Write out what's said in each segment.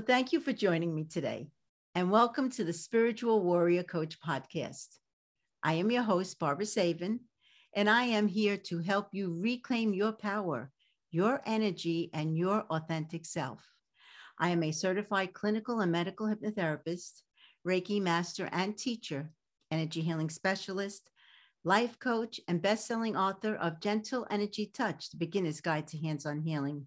Well, thank you for joining me today, and welcome to the Spiritual Warrior Coach podcast. I am your host, Barbara Savin, and I am here to help you reclaim your power, your energy, and your authentic self. I am a certified clinical and medical hypnotherapist, Reiki master and teacher, energy healing specialist, life coach, and best-selling author of Gentle Energy Touch: The Beginner's Guide to Hands-on Healing.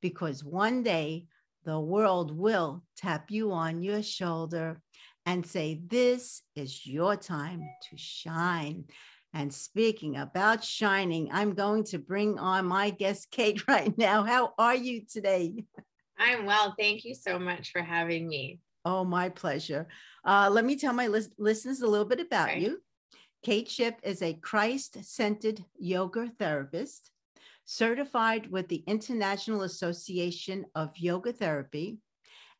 because one day the world will tap you on your shoulder and say, This is your time to shine. And speaking about shining, I'm going to bring on my guest, Kate, right now. How are you today? I'm well. Thank you so much for having me. Oh, my pleasure. Uh, let me tell my lis- listeners a little bit about okay. you. Kate Shipp is a Christ centered yoga therapist certified with the International Association of Yoga Therapy,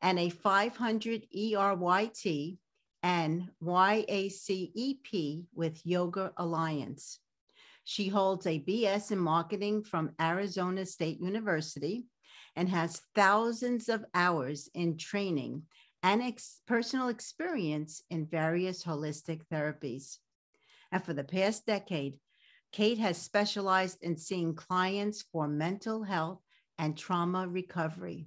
and a 500 ERYT and YACEP with Yoga Alliance. She holds a BS in marketing from Arizona State University and has thousands of hours in training and ex- personal experience in various holistic therapies. And for the past decade, Kate has specialized in seeing clients for mental health and trauma recovery.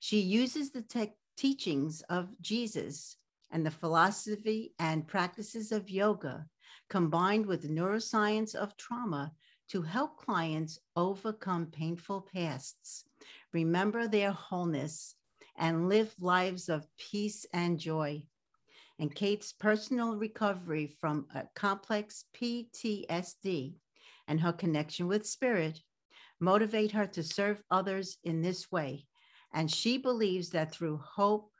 She uses the te- teachings of Jesus and the philosophy and practices of yoga combined with neuroscience of trauma to help clients overcome painful pasts, remember their wholeness, and live lives of peace and joy and Kate's personal recovery from a complex PTSD and her connection with spirit motivate her to serve others in this way. And she believes that through hope,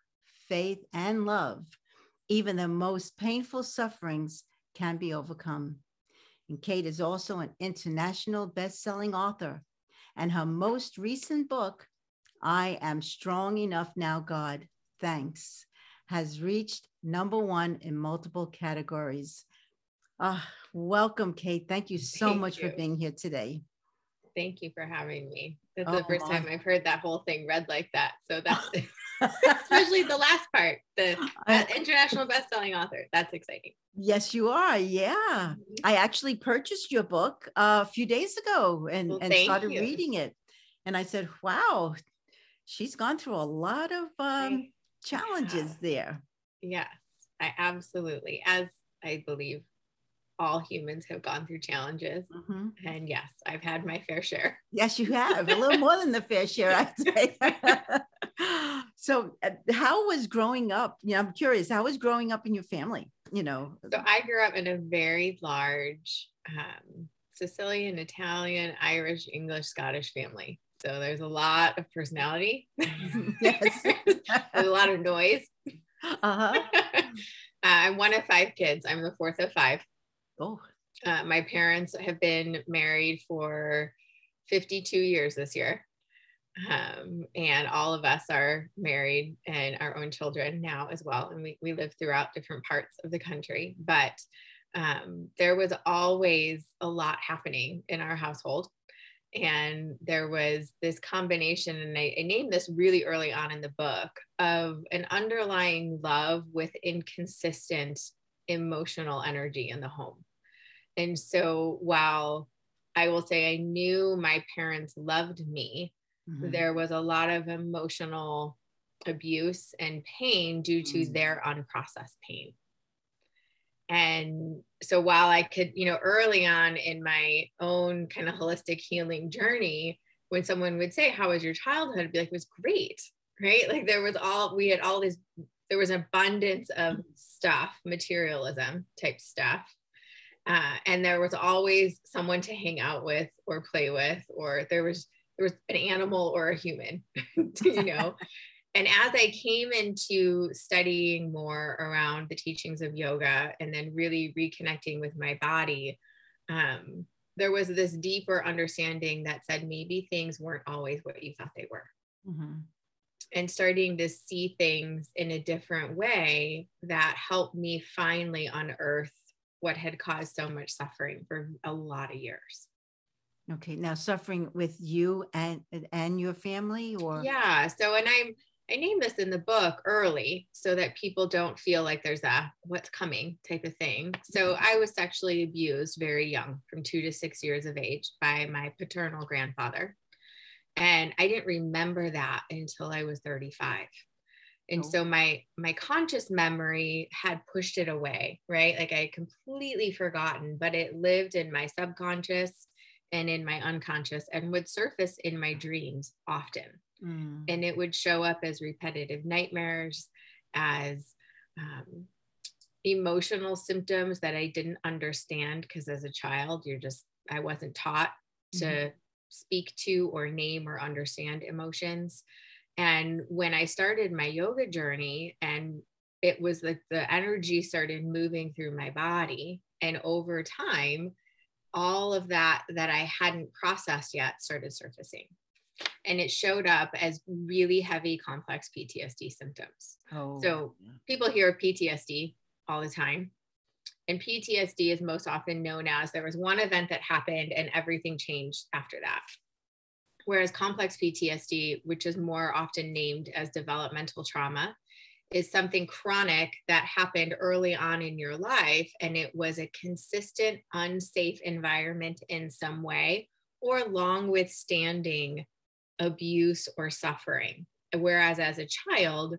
faith, and love, even the most painful sufferings can be overcome. And Kate is also an international best-selling author. And her most recent book, I Am Strong Enough Now, God, Thanks, has reached number one in multiple categories. Uh, welcome, Kate. Thank you so Thank much you. for being here today. Thank you for having me. That's oh, the first time I've heard that whole thing read like that. So that's especially the last part, the international best-selling author. That's exciting. Yes, you are. Yeah. Mm-hmm. I actually purchased your book uh, a few days ago and, well, and started you. reading it. And I said, wow, she's gone through a lot of um, challenges there. Yes, I absolutely, as I believe all humans have gone through challenges. Mm-hmm. And yes, I've had my fair share. Yes, you have a little more than the fair share, I'd say. so, uh, how was growing up? You know, I'm curious, how was growing up in your family? You know, so I grew up in a very large um, Sicilian, Italian, Irish, English, Scottish family. So there's a lot of personality. yes. there's a lot of noise. Uh-huh. uh, I'm one of five kids. I'm the fourth of five. Oh. Uh, my parents have been married for 52 years this year. Um, and all of us are married and our own children now as well. And we, we live throughout different parts of the country. But um, there was always a lot happening in our household and there was this combination and I, I, named this really early on in the book of an underlying love with inconsistent emotional energy in the home and so while i will say i knew my parents loved me mm-hmm. there was a lot of emotional abuse and pain due to mm. their unprocessed pain. And so while I could, you know, early on in my own kind of holistic healing journey, when someone would say, How was your childhood? I'd be like, It was great, right? Like there was all, we had all this, there was abundance of stuff, materialism type stuff. Uh, and there was always someone to hang out with or play with, or there was there was an animal or a human, you know. and as I came into studying more around the teachings of yoga and then really reconnecting with my body, um, there was this deeper understanding that said maybe things weren't always what you thought they were. Mm-hmm. And starting to see things in a different way that helped me finally unearth what had caused so much suffering for a lot of years. Okay, now suffering with you and and your family or Yeah, so and I'm I name this in the book early so that people don't feel like there's a what's coming type of thing. So mm-hmm. I was sexually abused very young, from 2 to 6 years of age by my paternal grandfather. And I didn't remember that until I was 35 and oh. so my my conscious memory had pushed it away right like i had completely forgotten but it lived in my subconscious and in my unconscious and would surface in my dreams often mm. and it would show up as repetitive nightmares as um, emotional symptoms that i didn't understand because as a child you're just i wasn't taught to mm-hmm. speak to or name or understand emotions and when I started my yoga journey, and it was like the energy started moving through my body, and over time, all of that that I hadn't processed yet started surfacing. And it showed up as really heavy, complex PTSD symptoms. Oh, so people hear PTSD all the time. And PTSD is most often known as there was one event that happened and everything changed after that. Whereas complex PTSD, which is more often named as developmental trauma, is something chronic that happened early on in your life and it was a consistent, unsafe environment in some way or long withstanding abuse or suffering. Whereas as a child,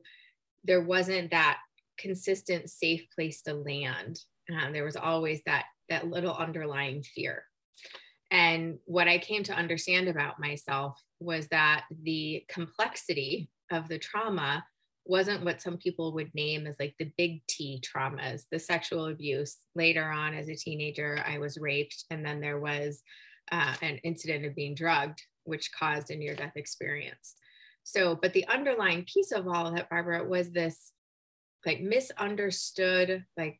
there wasn't that consistent, safe place to land. Um, there was always that, that little underlying fear. And what I came to understand about myself was that the complexity of the trauma wasn't what some people would name as like the big T traumas, the sexual abuse. Later on, as a teenager, I was raped, and then there was uh, an incident of being drugged, which caused a near death experience. So, but the underlying piece of all of that, Barbara, was this like misunderstood like,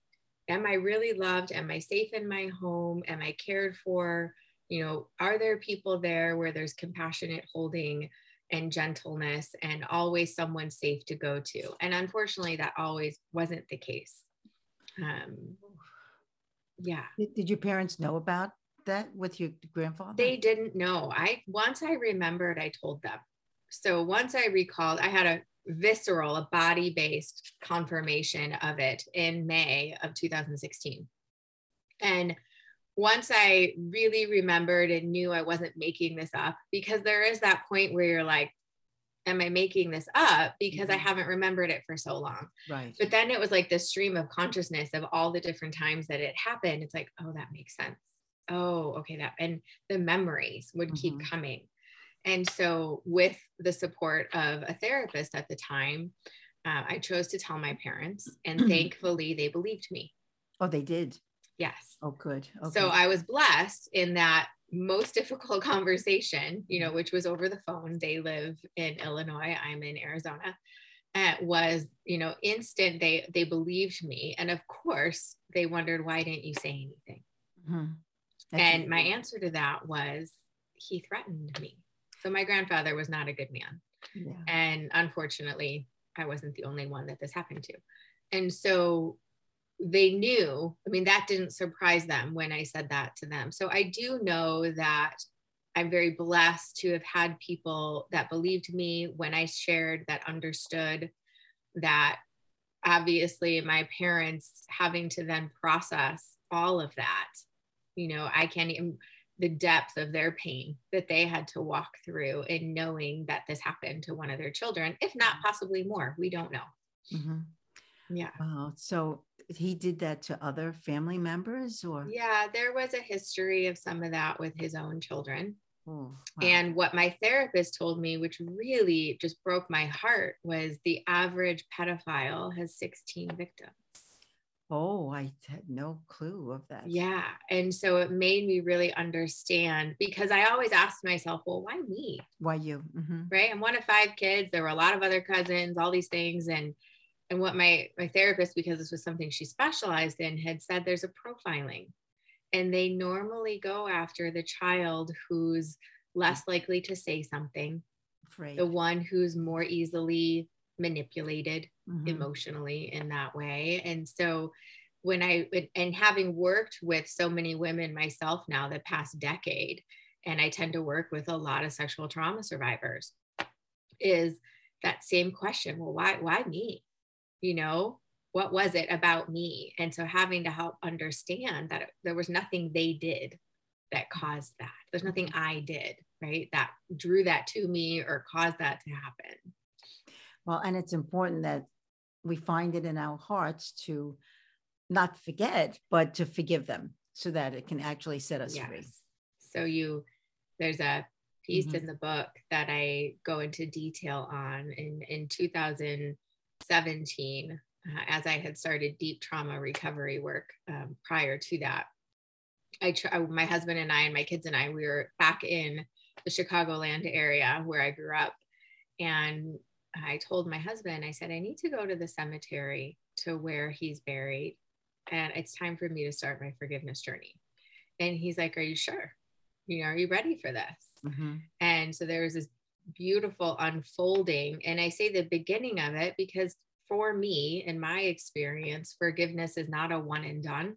am I really loved? Am I safe in my home? Am I cared for? you know are there people there where there's compassionate holding and gentleness and always someone safe to go to and unfortunately that always wasn't the case um yeah did, did your parents know about that with your grandfather they didn't know i once i remembered i told them so once i recalled i had a visceral a body based confirmation of it in may of 2016 and once I really remembered and knew I wasn't making this up, because there is that point where you're like, am I making this up because mm-hmm. I haven't remembered it for so long? Right. But then it was like this stream of consciousness of all the different times that it happened. It's like, oh, that makes sense. Oh, okay. That and the memories would mm-hmm. keep coming. And so, with the support of a therapist at the time, uh, I chose to tell my parents, and thankfully, they believed me. Oh, they did. Yes. Oh, good. Okay. So I was blessed in that most difficult conversation, you know, which was over the phone. They live in Illinois. I'm in Arizona. Uh, was you know instant. They they believed me, and of course they wondered why didn't you say anything. Mm-hmm. And my answer to that was he threatened me. So my grandfather was not a good man, yeah. and unfortunately, I wasn't the only one that this happened to. And so they knew i mean that didn't surprise them when i said that to them so i do know that i'm very blessed to have had people that believed me when i shared that understood that obviously my parents having to then process all of that you know i can't even the depth of their pain that they had to walk through in knowing that this happened to one of their children, if not possibly more. We don't know. Mm-hmm. Yeah. Wow. So he did that to other family members or? Yeah, there was a history of some of that with his own children. Oh, wow. And what my therapist told me, which really just broke my heart, was the average pedophile has 16 victims. Oh, I had no clue of that. Yeah. And so it made me really understand because I always asked myself, well, why me? Why you? Mm-hmm. Right. I'm one of five kids. There were a lot of other cousins, all these things. And and what my my therapist, because this was something she specialized in, had said there's a profiling. And they normally go after the child who's less likely to say something, Afraid. the one who's more easily manipulated mm-hmm. emotionally in that way. And so when I and having worked with so many women myself now the past decade, and I tend to work with a lot of sexual trauma survivors, is that same question. Well, why why me? You know, what was it about me? And so having to help understand that there was nothing they did that caused that. There's nothing I did, right? That drew that to me or caused that to happen. Well, and it's important that we find it in our hearts to not forget, but to forgive them so that it can actually set us yes. free. So you there's a piece mm-hmm. in the book that I go into detail on in in 2017 uh, as I had started deep trauma recovery work um, prior to that. I try, my husband and I and my kids and I we were back in the Chicagoland area where I grew up and I told my husband, I said, I need to go to the cemetery to where he's buried. And it's time for me to start my forgiveness journey. And he's like, Are you sure? You know, are you ready for this? Mm-hmm. And so there was this beautiful unfolding. And I say the beginning of it because for me, in my experience, forgiveness is not a one and done.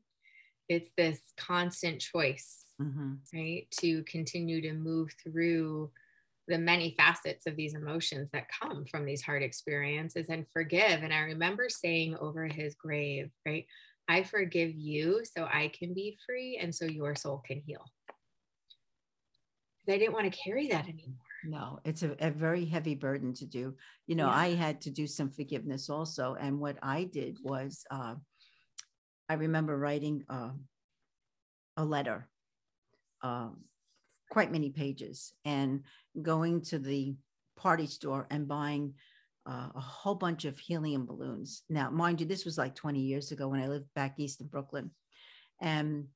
It's this constant choice, mm-hmm. right? To continue to move through the many facets of these emotions that come from these hard experiences and forgive. And I remember saying over his grave, right, I forgive you so I can be free and so your soul can heal. I didn't want to carry that anymore. No, it's a, a very heavy burden to do. You know, yeah. I had to do some forgiveness also. And what I did was, uh, I remember writing uh, a letter um, quite many pages and going to the party store and buying uh, a whole bunch of helium balloons. Now, mind you, this was like 20 years ago when I lived back east in Brooklyn and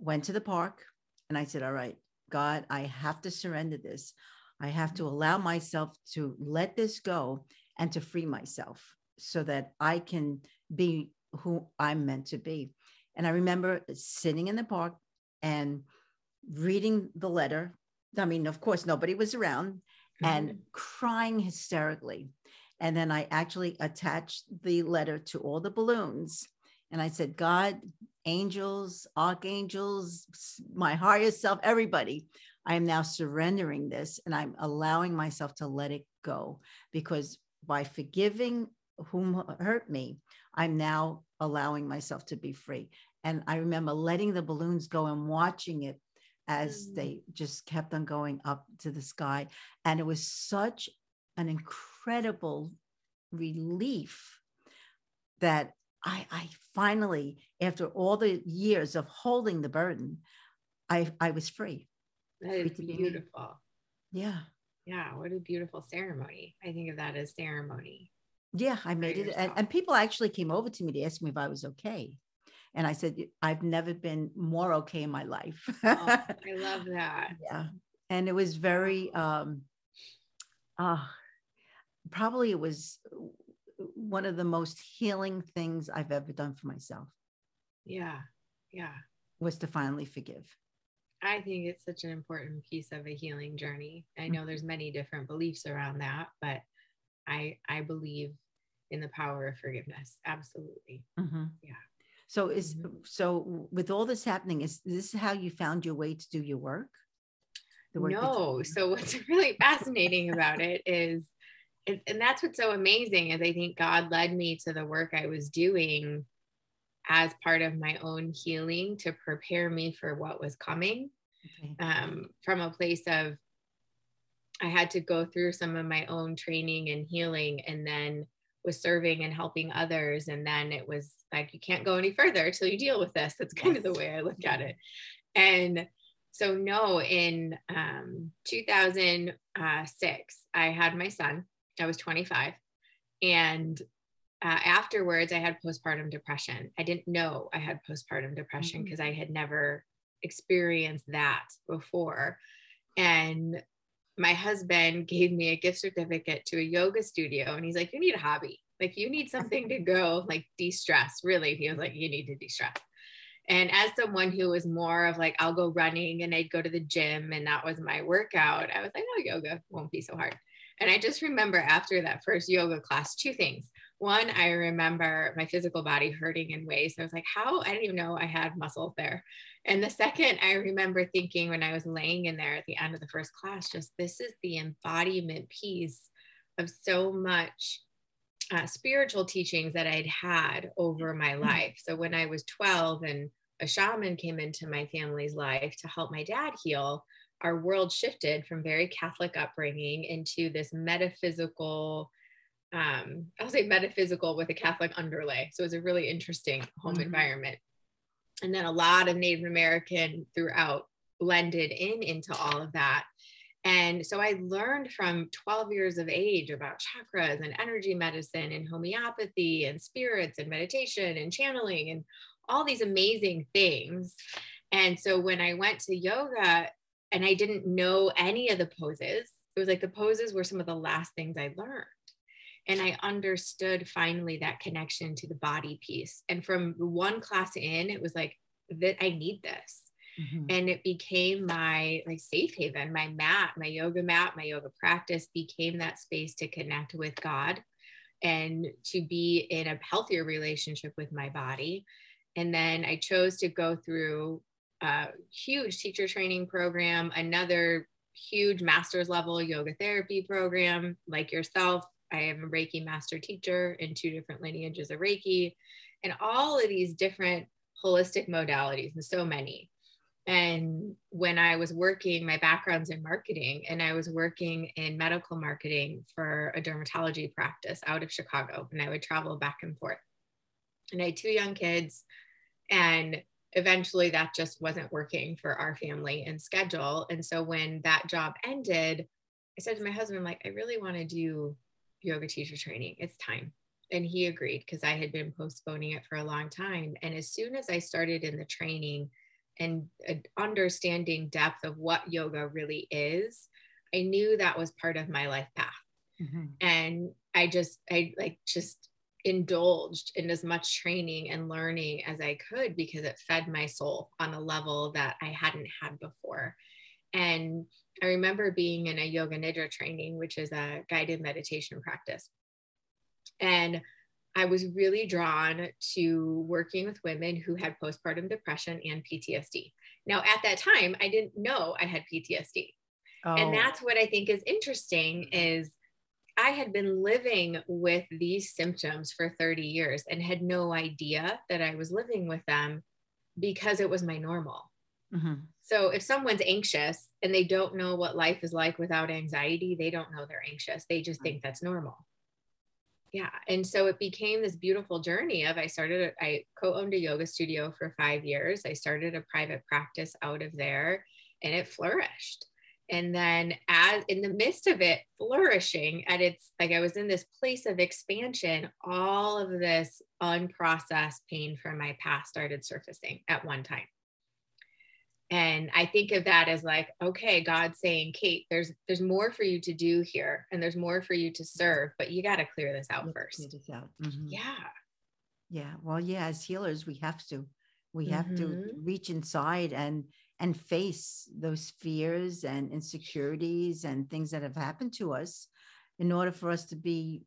went to the park. And I said, All right, God, I have to surrender this. I have to allow myself to let this go and to free myself so that I can be who I'm meant to be. And I remember sitting in the park and reading the letter. I mean, of course, nobody was around mm-hmm. and crying hysterically. And then I actually attached the letter to all the balloons. And I said, God, angels, archangels, my higher self, everybody, I am now surrendering this and I'm allowing myself to let it go because by forgiving whom hurt me, I'm now allowing myself to be free. And I remember letting the balloons go and watching it as mm. they just kept on going up to the sky. And it was such an incredible relief that I, I finally, after all the years of holding the burden, I, I was free. That is beautiful. Yeah. Yeah. What a beautiful ceremony. I think of that as ceremony. Yeah, I made it. And, and, people actually came over to me to ask me if I was okay. And I said, I've never been more okay in my life. oh, I love that. Yeah. And it was very, um, uh, probably it was one of the most healing things I've ever done for myself. Yeah. Yeah. Was to finally forgive. I think it's such an important piece of a healing journey. I know there's many different beliefs around that, but I I believe in the power of forgiveness. Absolutely. Mm-hmm. Yeah. So is mm-hmm. so with all this happening, is this how you found your way to do your work? work no. so what's really fascinating about it is and, and that's what's so amazing is I think God led me to the work I was doing as part of my own healing to prepare me for what was coming. okay. um, from a place of I had to go through some of my own training and healing and then was serving and helping others. And then it was like, you can't go any further until you deal with this. That's kind of the way I look at it. And so, no, in um, 2006, I had my son. I was 25. And uh, afterwards, I had postpartum depression. I didn't know I had postpartum depression because mm-hmm. I had never experienced that before. And my husband gave me a gift certificate to a yoga studio and he's like you need a hobby. Like you need something to go like de-stress really. He was like you need to de-stress. And as someone who was more of like i'll go running and i'd go to the gym and that was my workout i was like oh yoga won't be so hard. And i just remember after that first yoga class two things one i remember my physical body hurting in ways i was like how i didn't even know i had muscles there and the second, I remember thinking when I was laying in there at the end of the first class, just this is the embodiment piece of so much uh, spiritual teachings that I'd had over my mm-hmm. life. So when I was 12 and a shaman came into my family's life to help my dad heal, our world shifted from very Catholic upbringing into this metaphysical, um, I'll say metaphysical with a Catholic underlay. So it was a really interesting home mm-hmm. environment and then a lot of Native American throughout blended in into all of that. And so I learned from 12 years of age about chakras and energy medicine and homeopathy and spirits and meditation and channeling and all these amazing things. And so when I went to yoga and I didn't know any of the poses, it was like the poses were some of the last things I learned and i understood finally that connection to the body piece. And from one class in it was like that i need this. Mm-hmm. and it became my like safe haven my mat my yoga mat my yoga practice became that space to connect with god and to be in a healthier relationship with my body. And then i chose to go through a huge teacher training program another huge master's level yoga therapy program like yourself I am a Reiki master teacher in two different lineages of Reiki and all of these different holistic modalities and so many. And when I was working, my background's in marketing, and I was working in medical marketing for a dermatology practice out of Chicago, and I would travel back and forth. And I had two young kids, and eventually that just wasn't working for our family and schedule. And so when that job ended, I said to my husband, I'm like, I really want to do yoga teacher training. It's time. And he agreed because I had been postponing it for a long time. And as soon as I started in the training and understanding depth of what yoga really is, I knew that was part of my life path. Mm-hmm. And I just, I like just indulged in as much training and learning as I could because it fed my soul on a level that I hadn't had before. And I remember being in a yoga nidra training, which is a guided meditation practice. And I was really drawn to working with women who had postpartum depression and PTSD. Now, at that time, I didn't know I had PTSD. Oh. And that's what I think is interesting mm-hmm. is I had been living with these symptoms for 30 years and had no idea that I was living with them because it was my normal. Mm-hmm. So if someone's anxious and they don't know what life is like without anxiety, they don't know they're anxious. They just think that's normal. Yeah. And so it became this beautiful journey of I started, I co owned a yoga studio for five years. I started a private practice out of there and it flourished. And then, as in the midst of it flourishing, at its like I was in this place of expansion, all of this unprocessed pain from my past started surfacing at one time and i think of that as like okay god saying kate there's there's more for you to do here and there's more for you to serve but you got to clear this out first clear this out. Mm-hmm. yeah yeah well yeah as healers we have to we have mm-hmm. to reach inside and and face those fears and insecurities and things that have happened to us in order for us to be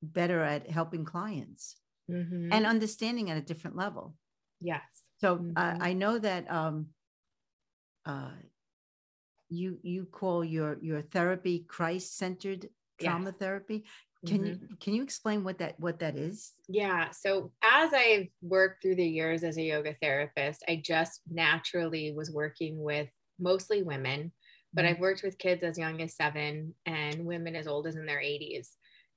better at helping clients mm-hmm. and understanding at a different level yes so uh, i know that um, uh, you you call your your therapy Christ centered trauma yes. therapy. Can mm-hmm. you can you explain what that what that is? Yeah. So as I've worked through the years as a yoga therapist, I just naturally was working with mostly women, but I've mm-hmm. worked with kids as young as seven and women as old as in their 80s.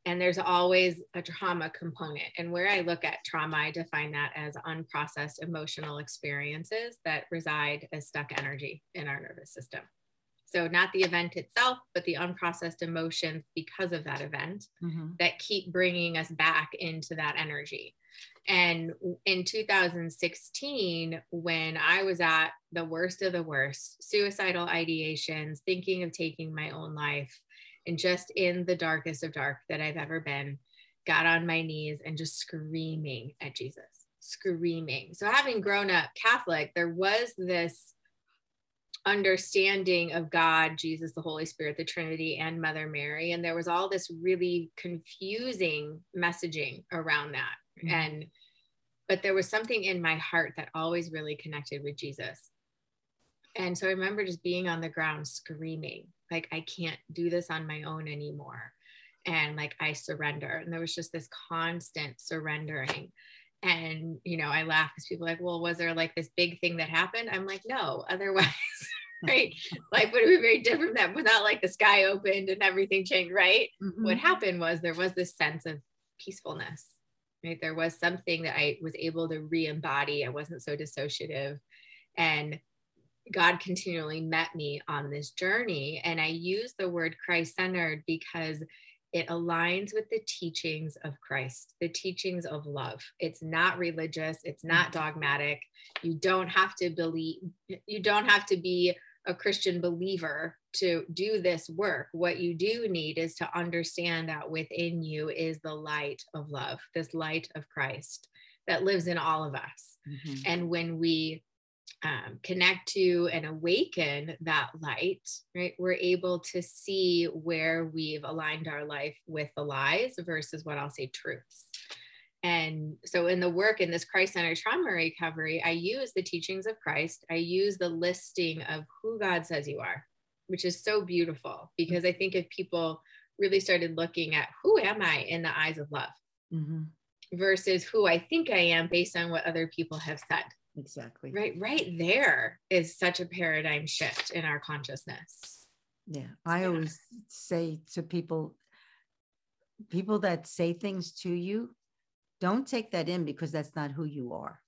And there's always a trauma component. And where I look at trauma, I define that as unprocessed emotional experiences that reside as stuck energy in our nervous system. So, not the event itself, but the unprocessed emotions because of that event mm-hmm. that keep bringing us back into that energy. And in 2016, when I was at the worst of the worst, suicidal ideations, thinking of taking my own life, and just in the darkest of dark that I've ever been, got on my knees and just screaming at Jesus, screaming. So, having grown up Catholic, there was this understanding of God, Jesus, the Holy Spirit, the Trinity, and Mother Mary. And there was all this really confusing messaging around that. Mm-hmm. And, but there was something in my heart that always really connected with Jesus. And so I remember just being on the ground screaming, like, I can't do this on my own anymore. And like, I surrender. And there was just this constant surrendering. And, you know, I laugh because people like, well, was there like this big thing that happened? I'm like, no, otherwise, right? Like, would it be very different that without like the sky opened and everything changed, right? Mm-hmm. What happened was there was this sense of peacefulness, right? There was something that I was able to re embody. I wasn't so dissociative. And God continually met me on this journey. And I use the word Christ centered because it aligns with the teachings of Christ, the teachings of love. It's not religious, it's not mm-hmm. dogmatic. You don't have to believe, you don't have to be a Christian believer to do this work. What you do need is to understand that within you is the light of love, this light of Christ that lives in all of us. Mm-hmm. And when we um, connect to and awaken that light, right, we're able to see where we've aligned our life with the lies versus what I'll say truths. And so, in the work in this Christ centered trauma recovery, I use the teachings of Christ. I use the listing of who God says you are, which is so beautiful because I think if people really started looking at who am I in the eyes of love mm-hmm. versus who I think I am based on what other people have said Exactly. Right. Right there is such a paradigm shift in our consciousness. Yeah. I yeah. always say to people, people that say things to you, don't take that in because that's not who you are.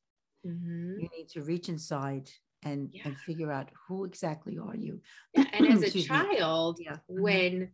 Mm-hmm. You need to reach inside and yeah. and figure out who exactly are you. Yeah. And as a child, yeah. Mm-hmm. when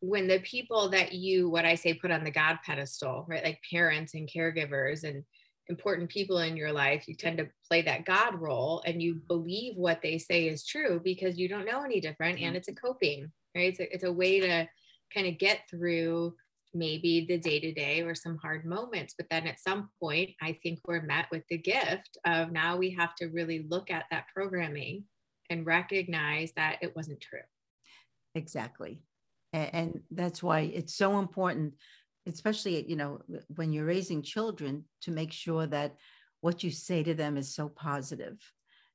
when the people that you what I say put on the God pedestal, right? Like parents and caregivers and important people in your life, you tend to play that God role and you believe what they say is true because you don't know any different. And mm-hmm. it's a coping, right? It's a, it's a way to kind of get through maybe the day to day or some hard moments. But then at some point, I think we're met with the gift of now we have to really look at that programming and recognize that it wasn't true. Exactly. And, and that's why it's so important especially you know when you're raising children to make sure that what you say to them is so positive.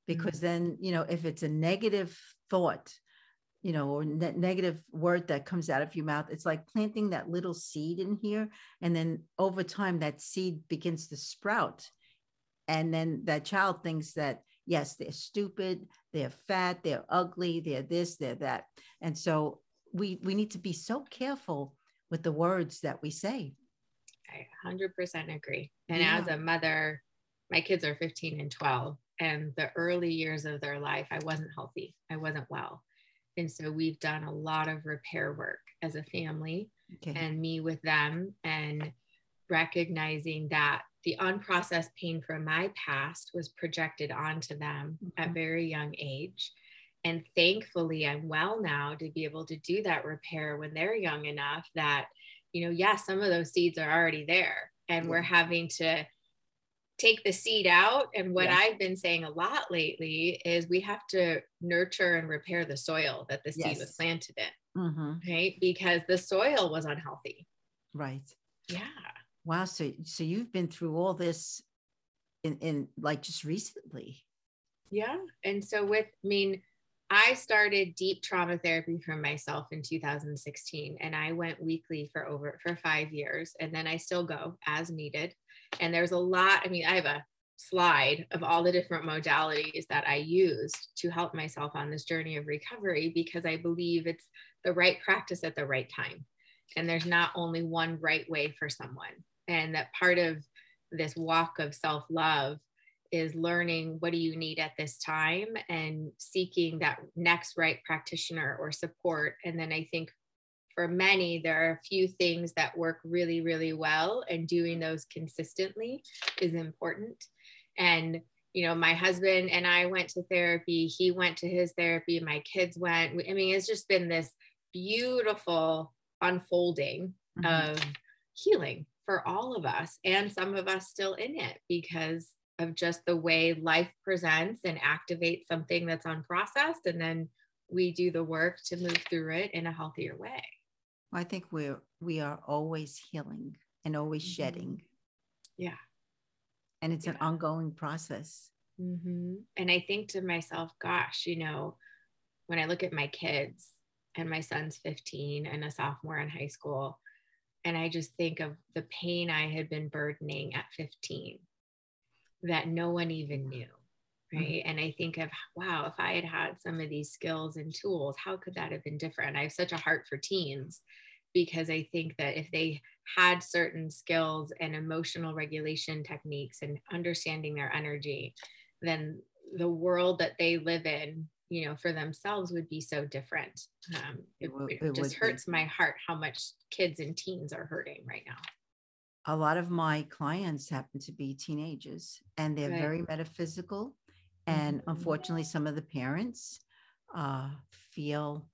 Because mm-hmm. then you know if it's a negative thought you know or ne- negative word that comes out of your mouth it's like planting that little seed in here and then over time that seed begins to sprout. And then that child thinks that yes they're stupid they're fat they're ugly they're this they're that. And so we we need to be so careful with the words that we say. I 100% agree. And yeah. as a mother, my kids are 15 and 12, and the early years of their life, I wasn't healthy, I wasn't well. And so we've done a lot of repair work as a family okay. and me with them, and recognizing that the unprocessed pain from my past was projected onto them mm-hmm. at very young age and thankfully i'm well now to be able to do that repair when they're young enough that you know yeah some of those seeds are already there. And we're having to take the seed out. And what yeah. i've been saying a lot lately is we have to nurture and repair the soil that the seed yes. was planted in mm-hmm. right? Because the soil was unhealthy. Right. Yeah. Wow. So so you've been through all this in in like just recently. Yeah. And so with i mean I started deep trauma therapy for myself in 2016 and I went weekly for over for 5 years and then I still go as needed. And there's a lot, I mean, I have a slide of all the different modalities that I used to help myself on this journey of recovery because I believe it's the right practice at the right time. And there's not only one right way for someone. And that part of this walk of self love is learning what do you need at this time and seeking that next right practitioner or support. And then I think for many, there are a few things that work really, really well, and doing those consistently is important. And, you know, my husband and I went to therapy, he went to his therapy, my kids went. I mean, it's just been this beautiful unfolding mm-hmm. of healing for all of us, and some of us still in it because of just the way life presents and activates something that's unprocessed. And then we do the work to move through it in a healthier way. I think we're we are always healing and always mm-hmm. shedding. Yeah. And it's yeah. an ongoing process. Mm-hmm. And I think to myself, gosh, you know, when I look at my kids and my son's 15 and a sophomore in high school, and I just think of the pain I had been burdening at 15 that no one even knew. Mm-hmm. Right. Mm-hmm. And I think of, wow, if I had had some of these skills and tools, how could that have been different? I have such a heart for teens because I think that if they had certain skills and emotional regulation techniques and understanding their energy, then the world that they live in, you know, for themselves would be so different. Um, it, it, it, just hurts be. my heart how much kids and teens are hurting right now. A lot of my clients happen to be teenagers and they're right. very metaphysical. And mm-hmm. unfortunately, some of the parents uh, feel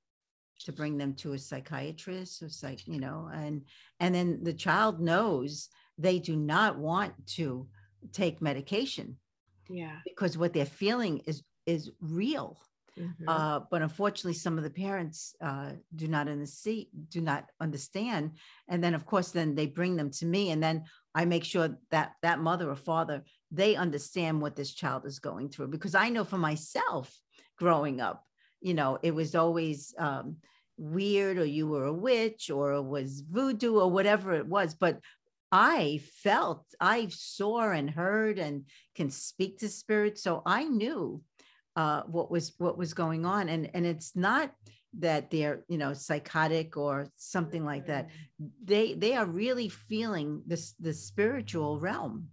to bring them to a psychiatrist or psych, you know, and and then the child knows they do not want to take medication. Yeah. Because what they're feeling is is real. Mm-hmm. Uh, but unfortunately, some of the parents uh, do not understand, do not understand, and then of course, then they bring them to me, and then I make sure that that mother or father they understand what this child is going through because I know for myself growing up, you know, it was always um, weird or you were a witch or it was voodoo or whatever it was. But I felt, I saw and heard and can speak to spirits. So I knew uh, what was what was going on. And, and it's not that they're you know psychotic or something like that mm. they they are really feeling this the spiritual realm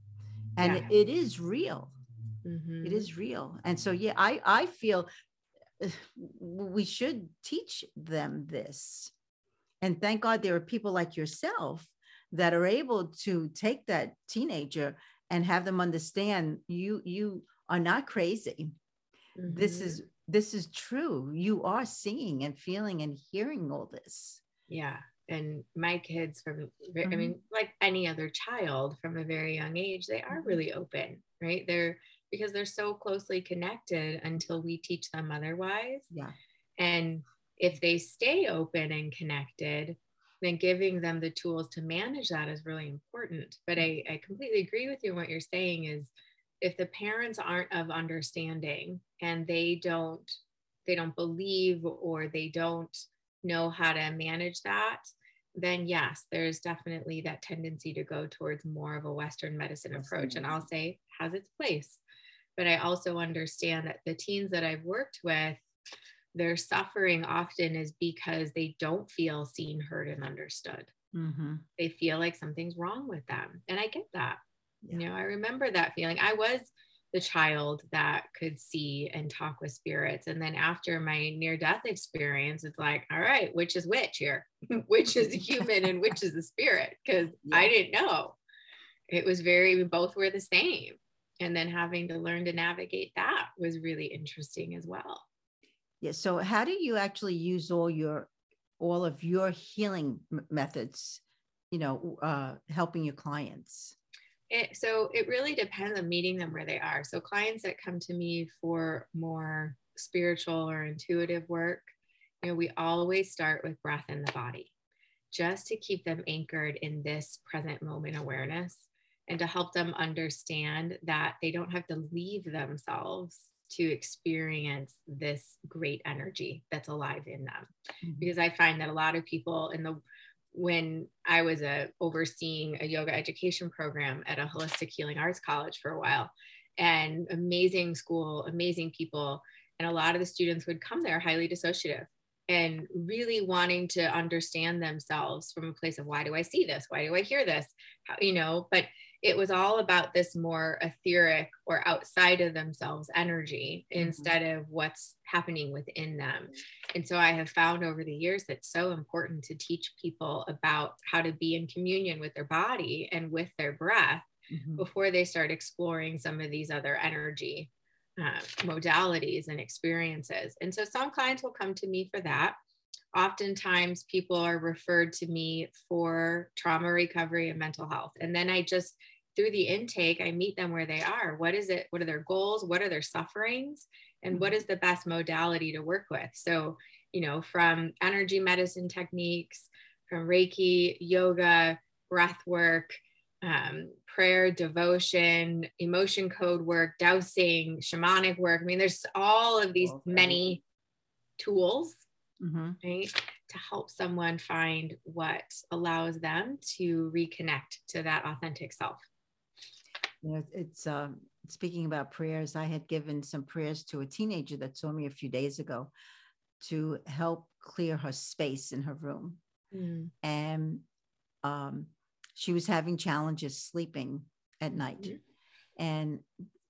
and yeah. it is real mm-hmm. it is real and so yeah i i feel we should teach them this. And thank God there are people like yourself that are able to take that teenager and have them understand you you are not crazy. Mm-hmm. This is this is true. You are seeing and feeling and hearing all this. Yeah. And my kids from mm-hmm. I mean like any other child from a very young age, they are mm-hmm. really open, right? They're because they're so closely connected until we teach them otherwise. Yeah. And if they stay open and connected, then giving them the tools to manage that is really important. But I, I completely agree with you. What you're saying is if the parents aren't of understanding and they don't they don't believe or they don't know how to manage that then yes there's definitely that tendency to go towards more of a western medicine approach and i'll say has its place but I also understand that the teens that I've worked with, their suffering often is because they don't feel seen, heard, and understood. Mm-hmm. They feel like something's wrong with them. And I get that. Yeah. You know, I remember that feeling. I was the child that could see and talk with spirits. And then after my near death experience, it's like, all right, which is which here? which is a human and which is a spirit? Because yeah. I didn't know. It was very, both were the same and then having to learn to navigate that was really interesting as well yeah so how do you actually use all your all of your healing m- methods you know uh, helping your clients it, so it really depends on meeting them where they are so clients that come to me for more spiritual or intuitive work you know we always start with breath in the body just to keep them anchored in this present moment awareness and to help them understand that they don't have to leave themselves to experience this great energy that's alive in them mm-hmm. because i find that a lot of people in the when i was a overseeing a yoga education program at a holistic healing arts college for a while and amazing school, amazing people. And a lot of the students would come there highly dissociative and really wanting to understand themselves from a place of why do I see this? Why do I hear this? How, you know, but it was all about this more etheric or outside of themselves energy mm-hmm. instead of what's happening within them. And so I have found over the years that it's so important to teach people about how to be in communion with their body and with their breath mm-hmm. before they start exploring some of these other energy uh, modalities and experiences. And so some clients will come to me for that. Oftentimes, people are referred to me for trauma recovery and mental health. And then I just, through the intake, I meet them where they are. What is it? What are their goals? What are their sufferings? And what mm-hmm. the best modality to work with? So, you know, from energy medicine techniques, from Reiki, yoga, breath work, um, prayer, devotion, emotion code work, dowsing, shamanic work. I mean, there's all of these okay. many tools, mm-hmm. right, to help someone find what allows them to reconnect to that authentic self. You know, it's um, speaking about prayers. I had given some prayers to a teenager that saw me a few days ago to help clear her space in her room. Mm. And um, she was having challenges sleeping at night. Mm-hmm. And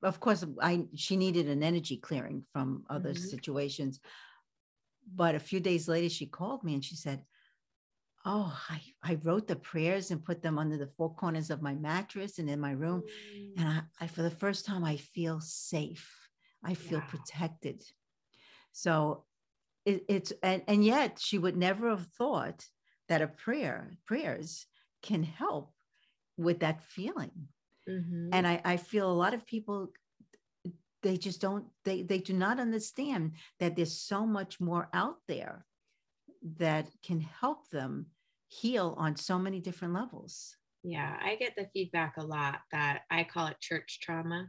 of course, I she needed an energy clearing from other mm-hmm. situations. But a few days later, she called me and she said, Oh, I, I wrote the prayers and put them under the four corners of my mattress and in my room. Mm-hmm. And I, I, for the first time, I feel safe. I feel yeah. protected. So it, it's, and, and yet she would never have thought that a prayer, prayers can help with that feeling. Mm-hmm. And I, I feel a lot of people they just don't they they do not understand that there's so much more out there that can help them heal on so many different levels yeah i get the feedback a lot that i call it church trauma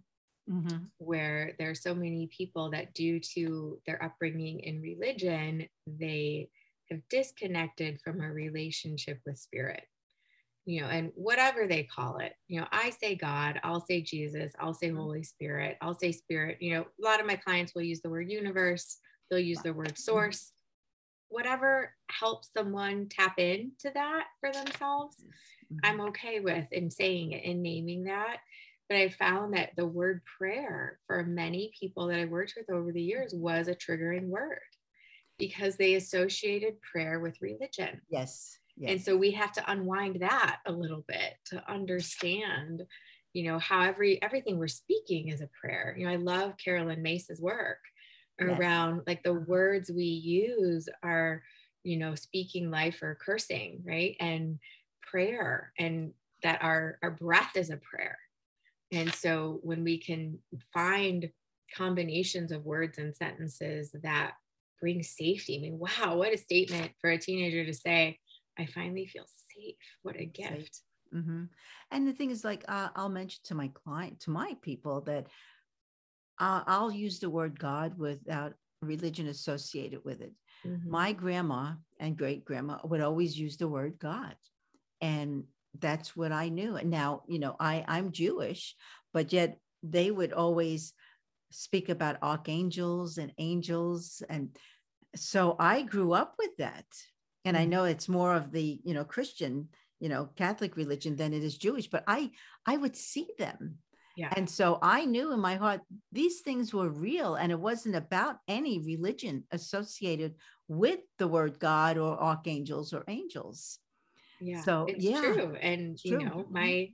mm-hmm. where there are so many people that due to their upbringing in religion they have disconnected from a relationship with spirit you know, and whatever they call it, you know, I say God, I'll say Jesus, I'll say mm-hmm. Holy Spirit, I'll say Spirit. You know, a lot of my clients will use the word universe, they'll use the word source, whatever helps someone tap into that for themselves. Mm-hmm. I'm okay with in saying it and naming that. But I found that the word prayer for many people that I worked with over the years was a triggering word because they associated prayer with religion. Yes Yes. And so we have to unwind that a little bit to understand, you know, how every everything we're speaking is a prayer. You know, I love Caroline Myss's work around yes. like the words we use are, you know, speaking life or cursing, right? And prayer and that our our breath is a prayer. And so when we can find combinations of words and sentences that bring safety. I mean, wow, what a statement for a teenager to say, I finally feel safe. What a gift. Mm-hmm. And the thing is, like, uh, I'll mention to my client, to my people, that uh, I'll use the word God without religion associated with it. Mm-hmm. My grandma and great grandma would always use the word God. And that's what I knew. And now, you know, I, I'm Jewish, but yet they would always speak about archangels and angels. And so I grew up with that and i mm. know it's more of the you know christian you know catholic religion than it is jewish but i i would see them yeah. And so I knew in my heart these things were real and it wasn't about any religion associated with the word God or archangels or angels. Yeah. So it's yeah, true. And you know, mm-hmm. my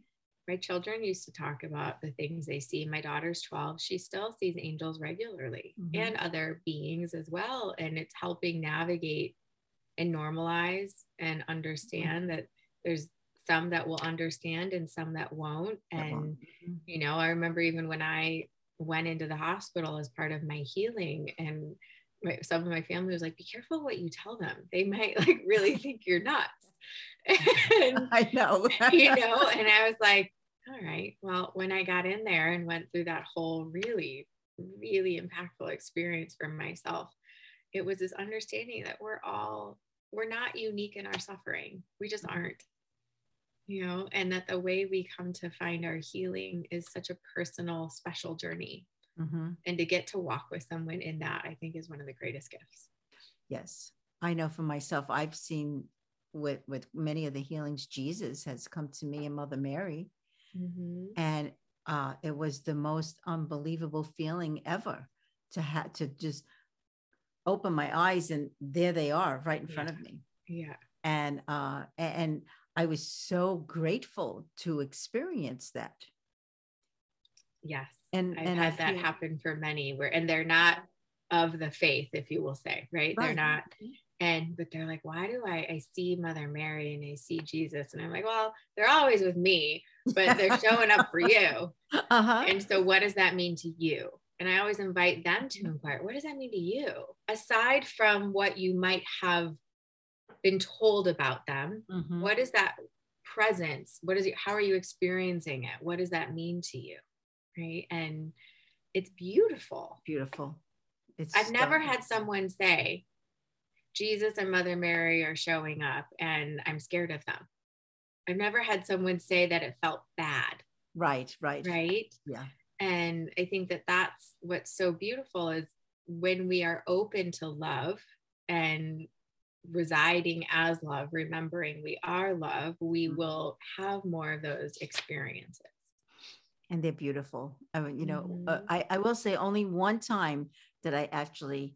my children used to talk about the things they see. My daughter's 12. She still sees angels regularly mm-hmm. and other beings as well. And it's helping navigate and normalize and understand that there's some that will understand and some that won't. And, mm-hmm. you know, I remember even when I went into the hospital as part of my healing and my, some of my family was like, be careful what you tell them. They might like really think you're nuts. and, I know. you know, and I was like, all right, well, when I got in there and went through that whole really, really impactful experience for myself, it was this understanding that we're all we're not unique in our suffering we just aren't you know, and that the way we come to find our healing is such a personal, special journey. Mm-hmm. And to get to walk with someone in that, I think is one of the greatest gifts. Yes. I know for myself, I've seen with with many of the healings, Jesus has come to me and Mother Mary. Mm-hmm. And uh, it was the most unbelievable feeling ever to have to just open my eyes and there they are right in yeah. front of me. Yeah. And uh and I was so grateful to experience that. Yes. And I've and had I that feel, happen for many where and they're not of the faith, if you will say, right? right. They're not and but they're like, why do I I see Mother Mary and I see Jesus? And I'm like, well, they're always with me, but they're showing up for you. Uh-huh. And so what does that mean to you? And I always invite them to inquire, what does that mean to you? Aside from what you might have been told about them, mm-hmm. what is that presence? What is it? How are you experiencing it? What does that mean to you? Right. And it's beautiful. Beautiful. It's I've never had someone say, Jesus and Mother Mary are showing up and I'm scared of them. I've never had someone say that it felt bad. Right, right. Right. Yeah. And I think that that's what's so beautiful is when we are open to love and residing as love, remembering we are love, we mm-hmm. will have more of those experiences. And they're beautiful. I mean, you know, uh, mm-hmm. uh, I, I will say only one time that I actually,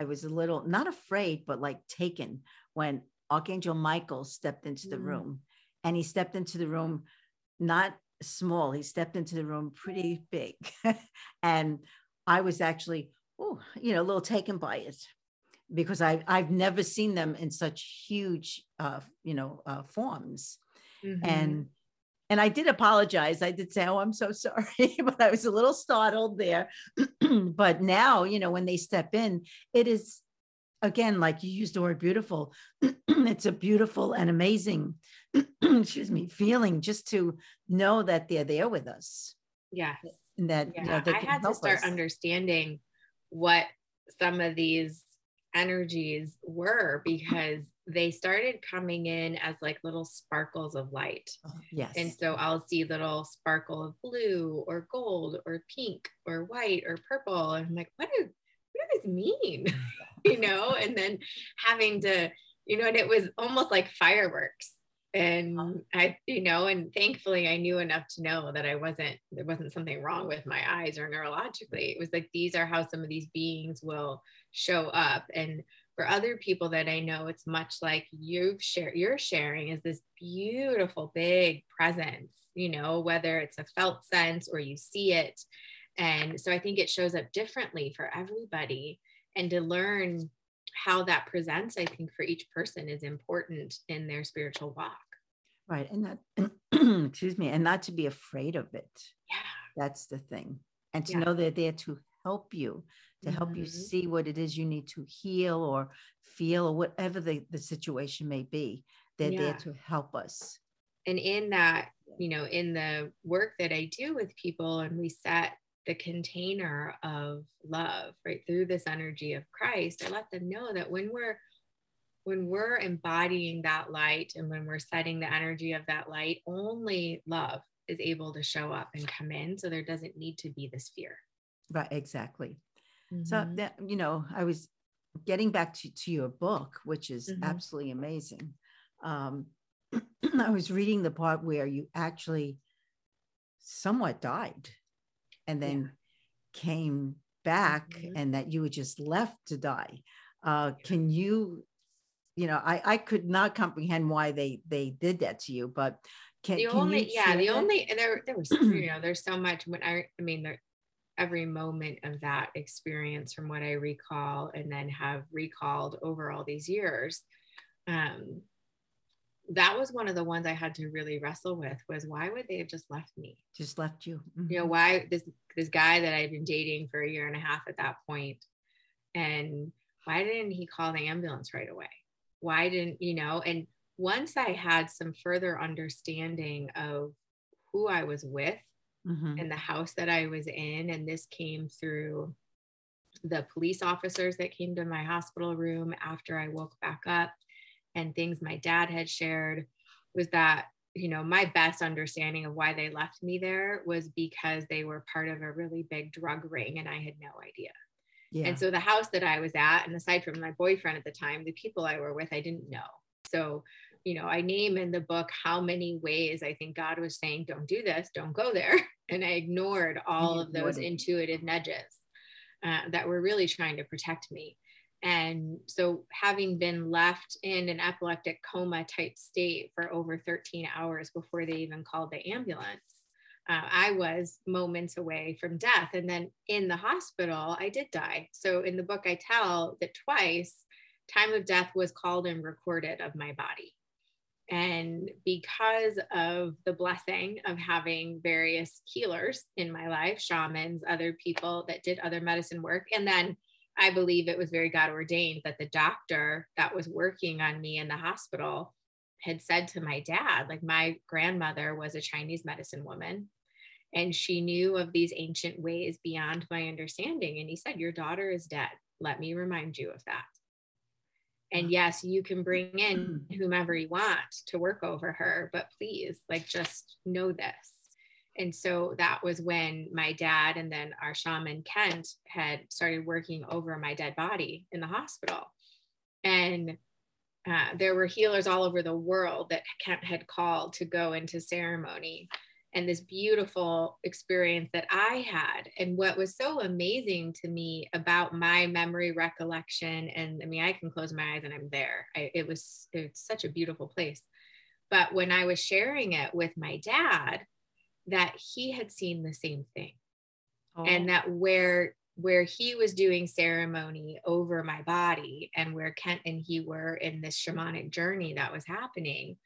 I was a little, not afraid, but like taken when Archangel Michael stepped into the mm-hmm. room. And he stepped into the room not small. He stepped into the room pretty big. and I was actually, oh, you know, a little taken by it because I, I've never seen them in such huge, uh, you know, uh, forms. Mm-hmm. And and I did apologize. I did say, "Oh, I'm so sorry," but I was a little startled there. but now, you know, when they step in, it is again like you used the word beautiful. it's a beautiful and amazing excuse me, feeling just to know that they're there with us. Yes. And that yeah. you know, I had to start us. understanding what some of these energies were because they started coming in as like little sparkles of light. Oh, yes. And so I'll see little sparkle of blue or gold or pink or white or purple. And I'm like, what do this mean? you know, and then having to, you know, and it was almost like fireworks. And i you know and thankfully i knew enough to know that i wasn't there wasn't something wrong with my eyes or neurologically. It was like these are how some of these beings will show up. And for other people that i know it's much like you've shared you're sharing is this beautiful big presence you know whether it's a felt sense or you see it and so i think it shows up differently for everybody and to learn how that presents, I think, for each person is important in their spiritual walk. Right. And that, excuse me, and not to be afraid of it. Yeah. That's the thing. And to yeah. know they're there to help you, to mm-hmm. help you mm-hmm. see what it is you need to heal or feel or whatever the, the situation may be. They're yeah. there to help us. And in that, you know, in the work that I do with people and we set the container of love right through this energy of christ i let them know that when we're when we're embodying that light and when we're setting the energy of that light only love is able to show up and come in so there doesn't need to be this fear right exactly mm-hmm. so that you know i was getting back to, to your book which is mm-hmm. absolutely amazing um, i was reading the part where you actually somewhat died and then yeah. came back mm-hmm. and that you were just left to die uh, can you you know I, I could not comprehend why they they did that to you but can the can only yeah the that? only there there was you know there's so much when i i mean there every moment of that experience from what i recall and then have recalled over all these years um that was one of the ones I had to really wrestle with was why would they have just left me? Just left you. Mm-hmm. You know, why this this guy that I'd been dating for a year and a half at that point, and why didn't he call the ambulance right away? Why didn't, you know, and once I had some further understanding of who I was with mm-hmm. and the house that I was in, and this came through the police officers that came to my hospital room after I woke back up and things my dad had shared was that you know, my best understanding of why they left me there was because they were part of a really big drug ring and I had no idea. Yeah. And so the house that I was at, and aside from my boyfriend at the time, the people I were with, I didn't know. So, you know, I name in the book how many ways I think God was saying, don't do this, don't go there. And I ignored all of those intuitive nudges uh, that were really trying to protect me. And so, having been left in an epileptic coma type state for over 13 hours before they even called the ambulance, uh, I was moments away from death. And then in the hospital, I did die. So, in the book, I tell that twice time of death was called and recorded of my body. And because of the blessing of having various healers in my life, shamans, other people that did other medicine work, and then I believe it was very God ordained that the doctor that was working on me in the hospital had said to my dad, like, my grandmother was a Chinese medicine woman and she knew of these ancient ways beyond my understanding. And he said, Your daughter is dead. Let me remind you of that. And yes, you can bring in mm-hmm. whomever you want to work over her, but please, like, just know this and so that was when my dad and then our shaman Kent had started working over my dead body in the hospital. And uh, there were healers all over the world that Kent had called to go into ceremony and this beautiful experience that I had. And what was so amazing to me about my memory recollection, and I mean, I can close my eyes and I'm there. I, it was it's such a beautiful place. But when I was sharing it with my dad, that he had seen the same thing. Oh. and that where where he was doing ceremony over my body and where Kent and he were in this shamanic journey that was happening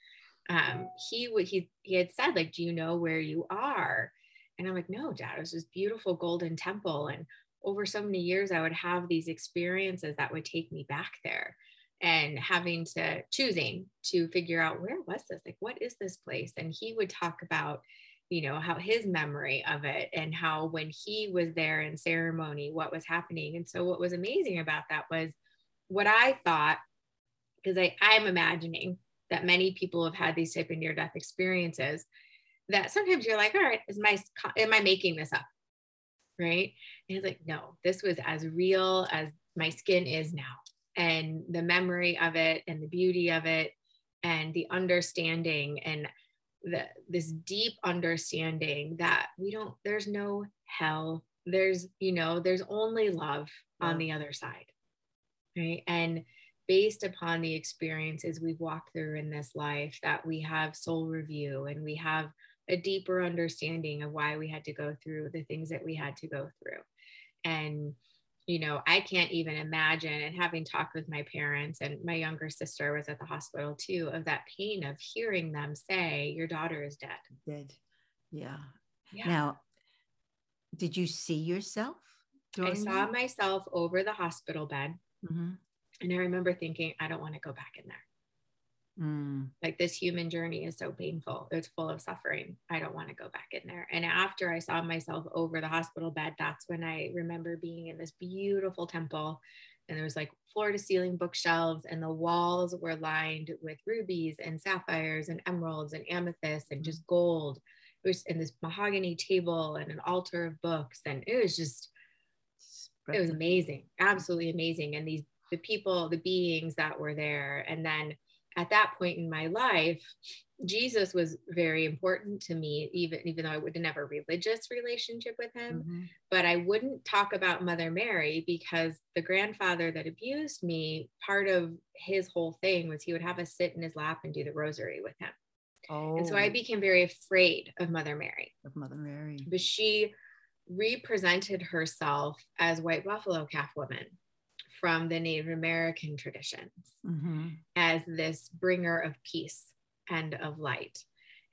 um, he would he he had said like do you know where you are? And i'm like no dad it was this beautiful golden temple. And over so many years i would have these experiences that would take me back there. And having to choosing to figure out where was this? Like what is this place? And he would talk about you know how his memory of it and how when he was there in ceremony what was happening. And so what was amazing about that was what i thought because I, i'm imagining that many people have had these type of near death experiences that sometimes you're like all right is my am i making this up? Right? And it's like no this was as real as my skin is now. And the memory of it and the beauty of it and the understanding and the, this deep understanding that we don't there's no hell. There's you know there's only love yeah. on the other side right? And based upon the experiences we've walked through in this life that we have soul review and we have a deeper understanding of why we had to go through the things that we had to go through. And you know, I can't even imagine. And having talked with my parents, and my younger sister was at the hospital too, of that pain of hearing them say, Your daughter is dead. Dead. Yeah. yeah. Now, did you see yourself? I saw that? myself over the hospital bed. Mm-hmm. And I remember thinking, I don't want to go back in there. Mm. Like this human journey is so painful. It's full of suffering. I don't want to go back in there. And after I saw myself over the hospital bed, that's when I remember being in this beautiful temple. And there was like floor to ceiling bookshelves, and the walls were lined with rubies and sapphires and emeralds and amethysts and just gold. It was in this mahogany table and an altar of books. And it was just, it was amazing, absolutely amazing. And these, the people, the beings that were there. And then at that point in my life, Jesus was very important to me, even even though I wouldn't have a religious relationship with him. Mm-hmm. But I wouldn't talk about Mother Mary because the grandfather that abused me, part of his whole thing was he would have us sit in his lap and do the rosary with him. Oh. And so I oh. became very afraid of Mother Mary. Of Mother Mary. But she represented herself as white buffalo calf woman from the Native American traditions mm-hmm. as this bringer of peace and of light.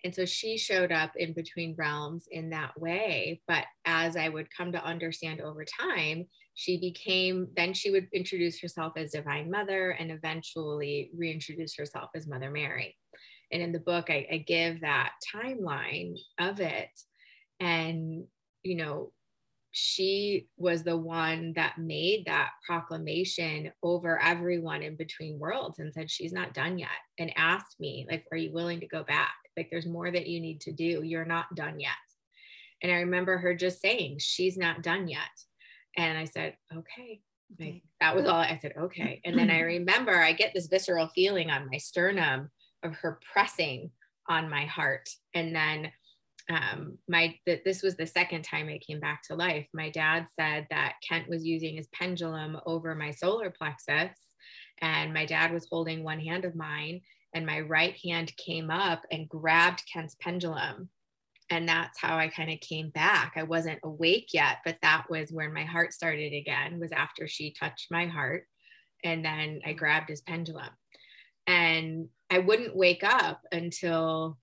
And so she showed up in between realms in that way. But as I would come to understand over time, she became, then she would introduce herself as Divine Mother and eventually reintroduce herself as Mother Mary. And in the book, I, I give that timeline of it. And, you know, she was the one that made that proclamation over everyone in between worlds and said she's not done yet and asked me like are you willing to go back Like there's more that you need to do. You're not done yet. And I remember her just saying, she's not done yet. And I said, okay. Like, that was all I said, okay. And then I remember I get this visceral feeling on my sternum of her pressing on my heart. And then um, my th- this was the second time I came back to life. My dad said that Kent was using his pendulum over my solar plexus, and my dad was holding one hand of mine, and my right hand came up and grabbed Kent's pendulum. And that's how I kind of came back. I wasn't awake yet, but that was when my heart started again, was after she touched my heart. And then I grabbed his pendulum. And I wouldn't wake up until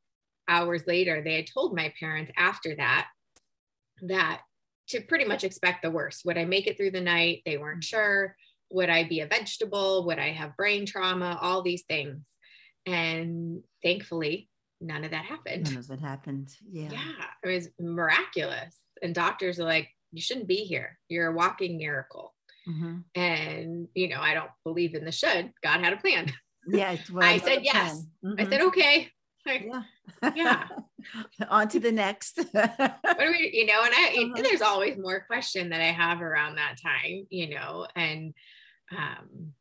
hours later, they had told my parents after that that to pretty much expect the worst. Would I make it through the night? They weren't mm. sure. Would I be a vegetable? Would I have brain trauma? All these things. And thankfully, none of that happened. None of it happened. Yeah. Yeah. It was miraculous. And doctors are like, you shouldn't be here. You're a walking miracle. Mm-hmm. And, you know, I don't believe in the should. God had a plan. Yeah. Well, I said yes. Mm-hmm. I said, okay, yeah. Yeah. On to the next. what do we, you know, and I, uh-huh. there's always more question that I have around that time, you know, and um,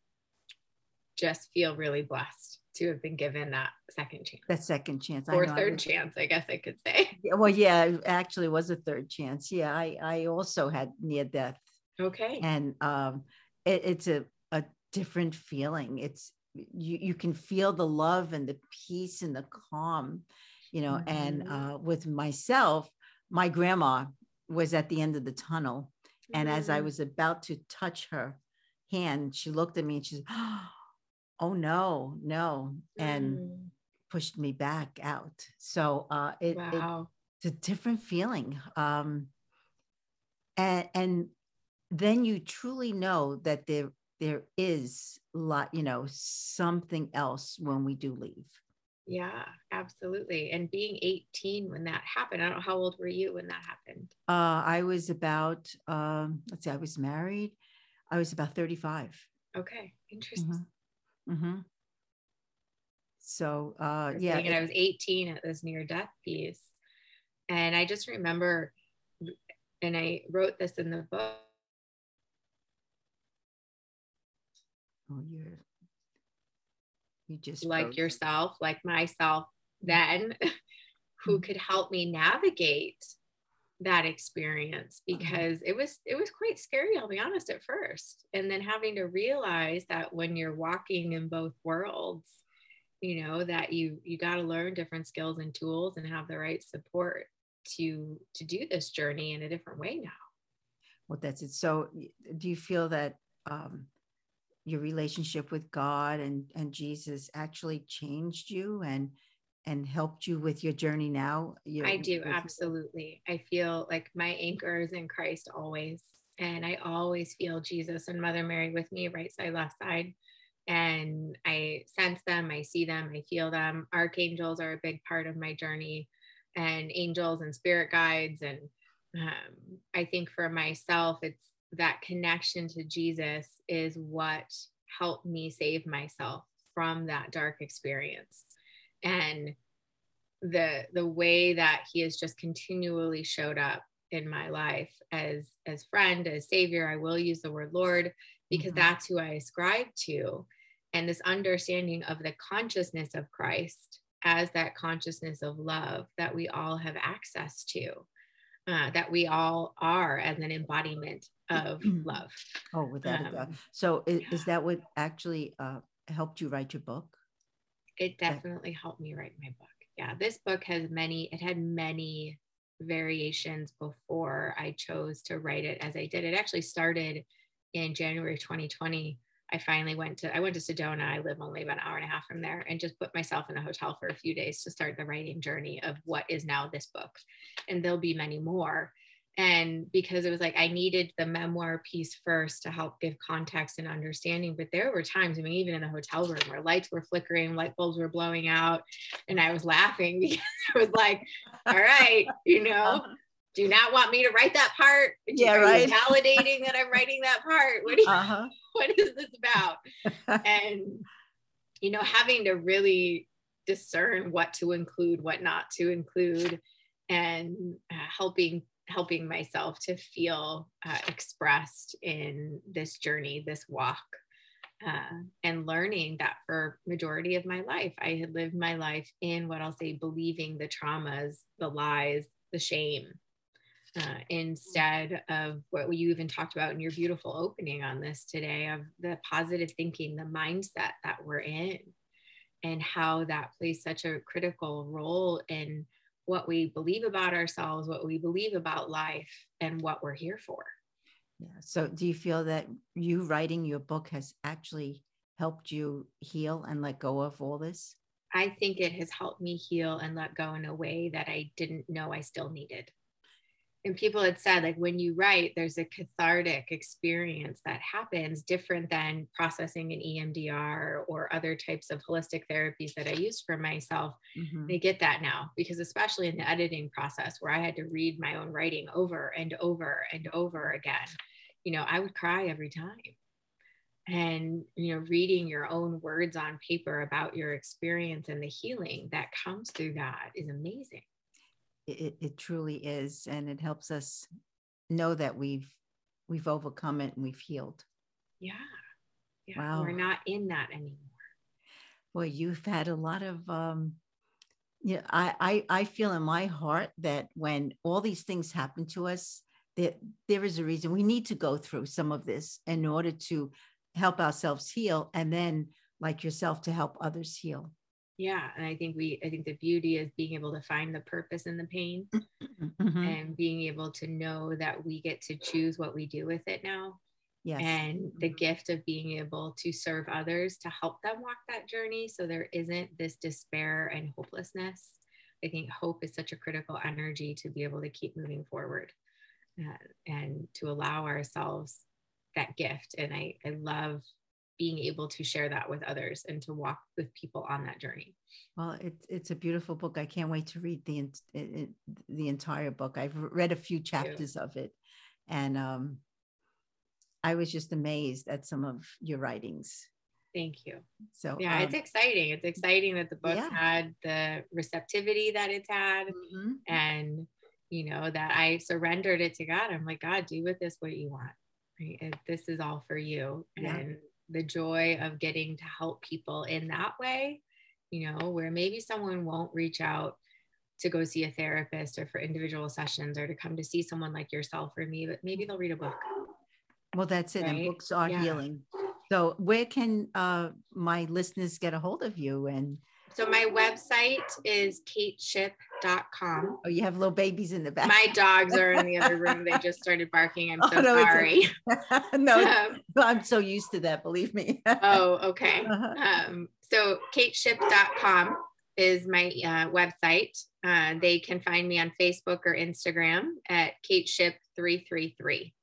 just feel really blessed to have been given that second chance. That second chance. Or third I chance, I guess I could say. Well, yeah, it actually was a third chance. Yeah. I, I also had near death. Okay. And um, it, it's a, a different feeling. It's, you you can feel the love and the peace and the calm you know mm-hmm. and uh, with myself my grandma was at the end of the tunnel and mm-hmm. as i mm-hmm. was about to touch her hand she looked at me and she said oh no no and mm. pushed me back out so uh it, wow. it, it's a different feeling um and and then you truly know that there there is lot you know something else when we do leave. Yeah absolutely. And being 18 when that happened i don't know how old were you when that happened? Uh i was about um let's see i was married i was about 35 okay interesting. Mm-hmm. Mm-hmm. so uh yeah and i was 18 at this near death piece. And i just remember and i wrote this in the book Oh, you're you just like yourself, like myself, then who mm-hmm. could help me navigate that experience? Uh-huh. because it was it was quite scary i'll be honest at first. And then having to realize that when you're walking in both worlds you know that you you got to learn different skills and tools and have the right support to to do this journey in a different way now. Well that's it. So do you feel that um your relationship with God and and Jesus actually changed you and and helped you with your journey now? Your, I do absolutely. I feel like my anchor is in Christ always, and I always feel Jesus and Mother Mary with me, right side, left side. And I sense them, I see them, I feel them. Archangels are a big part of my journey, and angels and spirit guides. And um, I think for myself, it's that connection to Jesus is what helped me save myself from that dark experience. And the the way that he has just continually showed up in my life as as friend as savior i will use the word lord because mm-hmm. that's who i ascribe to and this understanding of the consciousness of christ as that consciousness of love that we all have access to uh, that we all are as an embodiment of love. Oh, without um, a doubt. So is, yeah. is that what actually uh, helped you write your book? It definitely helped me write my book. Yeah, this book has many, it had many variations before I chose to write it as I did. It actually started in January 2020 I finally went to I went to Sedona. I live only about an hour and a half from there, and just put myself in a hotel for a few days to start the writing journey of what is now this book. And there'll be many more. And because it was like I needed the memoir piece first to help give context and understanding. But there were times, I mean, even in the hotel room where lights were flickering, light bulbs were blowing out, and I was laughing because I was like, all right, you know, uh-huh do not want me to write that part. Yeah, right. Validating that I'm writing that part. What, you, uh-huh. what is this about? and, you know, having to really discern what to include, what not to include, and uh, helping helping myself to feel uh, expressed in this journey, this walk, uh, and learning that for majority of my life, I had lived my life in what I'll say, believing the traumas, the lies, the shame, uh, instead of what you even talked about in your beautiful opening on this today of the positive thinking, the mindset that we're in, and how that plays such a critical role in what we believe about ourselves, what we believe about life, and what we're here for. Yeah. So, do you feel that you writing your book has actually helped you heal and let go of all this? I think it has helped me heal and let go in a way that I didn't know I still needed and people had said like when you write there's a cathartic experience that happens different than processing an emdr or other types of holistic therapies that i use for myself. Mm-hmm. they get that now because especially in the editing process where i had to read my own writing over and over and over again you know i would cry every time. And you know reading your own words on paper about your experience and the healing that comes through that is amazing it, it truly is and it helps us know that we've we've overcome it and we've healed. Yeah. Yeah wow. we're not in that anymore. Well you've had a lot of um yeah I, I i feel in my heart that when all these things happen to us that there is a reason we need to go through some of this in order to help ourselves heal and then like yourself to help others heal yeah and i think we i think the beauty is being able to find the purpose in the pain mm-hmm. and being able to know that we get to choose what we do with it now yes. and the gift of being able to serve others to help them walk that journey so there isn't this despair and hopelessness i think hope is such a critical energy to be able to keep moving forward uh, and to allow ourselves that gift and i i love being able to share that with others and to walk with people on that journey. Well, it's it's a beautiful book. I can't wait to read the the entire book. I've read a few chapters of it, and um, I was just amazed at some of your writings. Thank you. So yeah, um, it's exciting. It's exciting that the book yeah. had the receptivity that it's had, mm-hmm. and you know that I surrendered it to God. I'm like, God, do with this what you want. Right? This is all for you, yeah. and the joy of getting to help people in that way, you know, where maybe someone won't reach out to go see a therapist or for individual sessions or to come to see someone like yourself or me, but maybe they'll read a book. Well, that's it. Right? And books are yeah. healing. So, where can uh, my listeners get a hold of you and so my website is kateshipp.com. Oh, you have little babies in the back. My dogs are in the other room. They just started barking. I'm oh, so no, sorry. no, um, I'm so used to that, believe me. oh, okay. Uh-huh. Um, so kateshipp.com is my uh, website. Uh, they can find me on Facebook or Instagram at kateshipp333.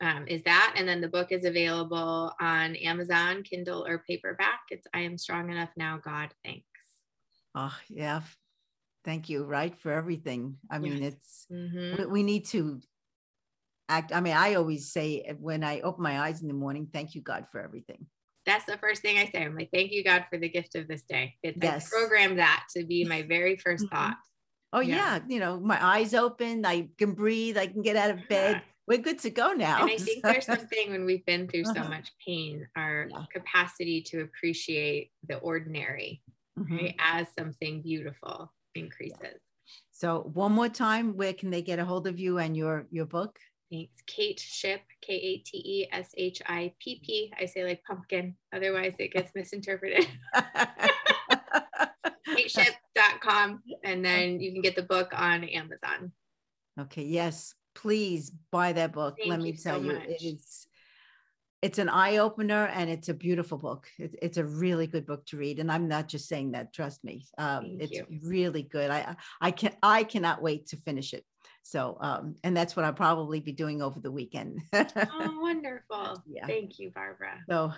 Um, is that and then the book is available on amazon kindle or paperback it's i am strong enough now god thanks Oh, yeah. Thank you, right? For everything. I mean, yes. it's, mm-hmm. we, we need to act. I mean, I always say when I open my eyes in the morning, thank you, God, for everything. That's the first thing I say. I'm like, thank you, God, for the gift of this day. It's yes. I program that to be my very 1st mm-hmm. thought. Oh yeah. yeah. you know, my eyes open, I can breathe, I can get out of bed. Yeah. We're good to go now. And I think there's something when we've been through so uh-huh. much pain, our yeah. capacity to appreciate the ordinary mm-hmm. right, as something beautiful increases. So one more time, where can they get a hold of you and your your book? Thanks. Kate Shipp, K A T E S H I P P. I say like pumpkin, otherwise it gets misinterpreted. KateShipp.com. And then you can get the book on Amazon. Okay. Yes. Please buy that book. Thank Let me tell so you, it is it's an eye opener and it's a beautiful book. It, it's a really good book to read, and I'm not just saying that. Trust me, um, it's you. really good. I I can I cannot wait to finish it. So, um, and that's what I'll probably be doing over the weekend. oh, wonderful! Yeah. Thank you, Barbara. So,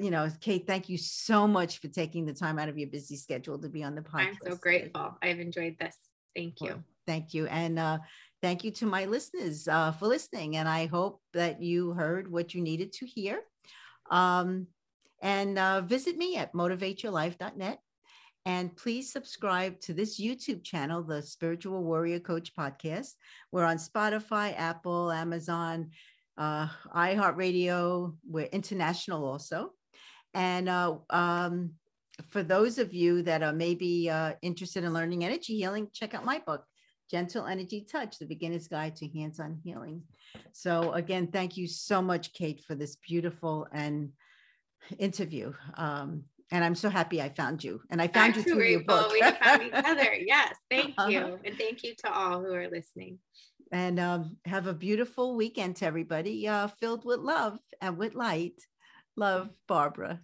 you know, Kate, thank you so much for taking the time out of your busy schedule to be on the podcast. I'm so grateful. I've enjoyed this. Thank you. Well, thank you, and uh, thank you to my listeners uh, for listening. And I hope that you heard what you needed to hear. Um, and uh, visit me at motivateyourlife.net. And please subscribe to this YouTube channel, the Spiritual Warrior Coach Podcast. We're on Spotify, Apple, Amazon, uh, iHeartRadio. We're international also. And uh, um, for those of you that are maybe uh, interested in learning energy healing, check out my book, Gentle Energy Touch, The Beginner's Guide to Hands on Healing. So, again, thank you so much, Kate, for this beautiful and interview. Um, and I'm so happy I found you. And I found I'm you through grateful. your book. we found each other. Yes, thank uh-huh. you, and thank you to all who are listening. And um, have a beautiful weekend to everybody, uh, filled with love and with light. Love, Barbara.